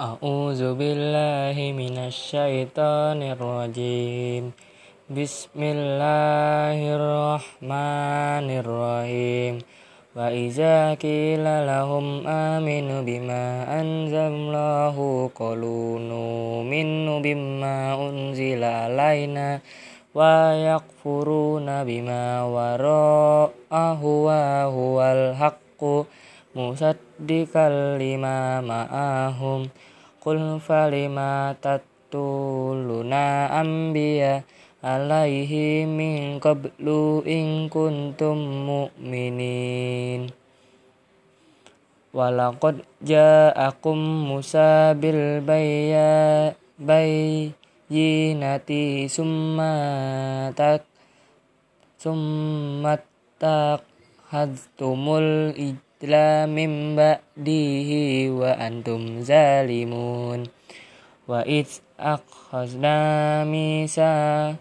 أعوذ بالله من الشيطان الرجيم. بسم الله الرحمن الرحيم. وإذا قيل لهم آمنوا بما أنزل الله قالوا نؤمن بما أنزل علينا ويكفرون بما وراءه وهو الحق. musaddiqan lima ma'ahum. Qul falima tattuluna anbiya alaihi min qablu in kuntum mu'minin. Walaqad ja'akum Musa bil bayi bayyinati summa tak summa tak hadzumul ijma الإجل من بعده وأنتم ظالمون وإذ أخذنا ميثاقكم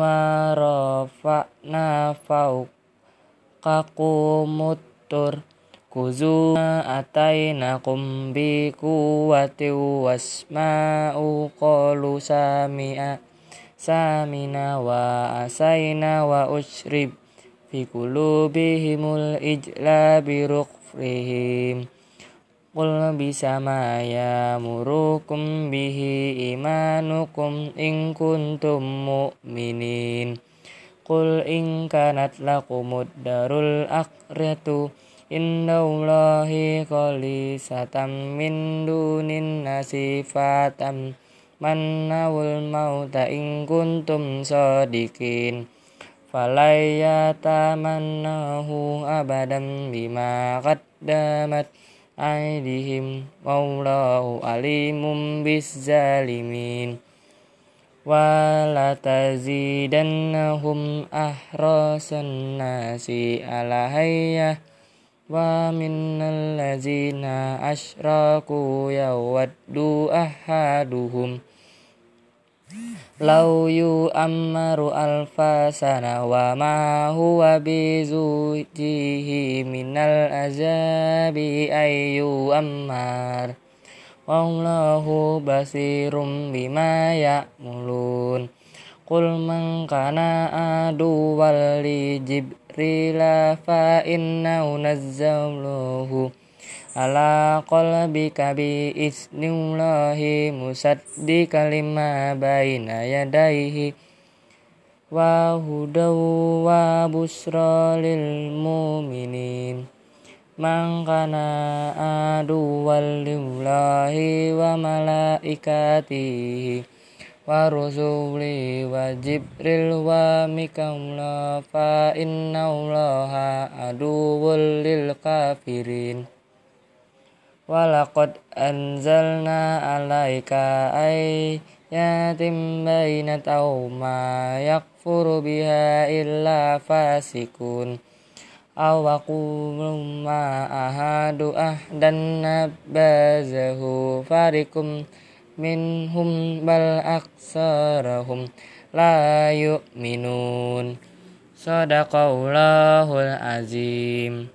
ورفعنا فوقكم الطور خذوا ما آتيناكم بقوة واسمعوا قالوا سمعنا سمعنا وعصينا وأشرب في قلوبهم الإجل بركفرهم قل بئس ما يأمركم به إيمانكم إن كنتم مؤمنين قل إن كانت لكم الدار الآخرة عند الله خالصة من دون الناس فتمنوا الموت إن كنتم صادقين فلا يتمناه أبدا بما قدمت أيديهم والله عليم بالظالمين ولا تزيدنهم أحرص الناس على حية ومن الذين أشركوا يود أحدهم لو يؤمر ألف سنة وما هو بزوجه من العذاب أن يؤمر والله بصير بما يعملون قل من كان عدوا لجبريل فإنه نزله ala qalbika kabi isnillahi musaddiqan kalima baina yadayhi wa hudaw wa busra lil mu'minin. Man kana adu lillahi wa malaikatihi wa rusuli wa jibril wa mikamla fa inna allaha walil lil kafirin. ولقد أنزلنا عليك آيات بينات ما يكفر بها إلا فاسقون. أو وقولوا ما أحد أحدا نبذه فريق منهم بل أكثرهم لا يؤمنون. صدق الله العظيم.